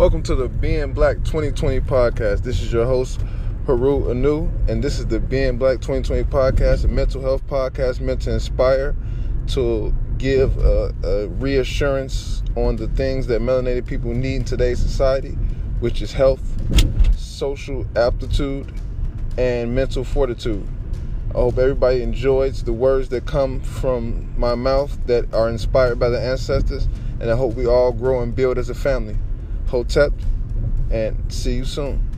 Welcome to the Being Black 2020 podcast. This is your host, Haru Anu, and this is the Being Black 2020 podcast, a mental health podcast meant to inspire, to give a, a reassurance on the things that melanated people need in today's society, which is health, social aptitude, and mental fortitude. I hope everybody enjoys the words that come from my mouth that are inspired by the ancestors, and I hope we all grow and build as a family. Hotep, and see you soon.